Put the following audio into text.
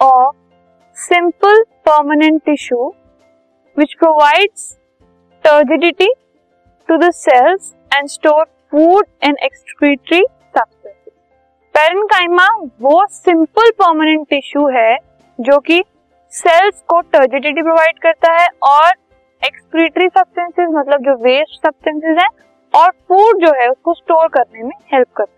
Of simple permanent tissue which provides turgidity to the cells and store food and excretory parenchyma वो simple permanent tissue है जो कि sales को turgidity provide करता है और एक्सक्रीटरी सब्सटेंसेस मतलब जो वेस्ट सब्सटेंसेस हैं और फ़ूड जो है उसको स्टोर करने में हेल्प करता है।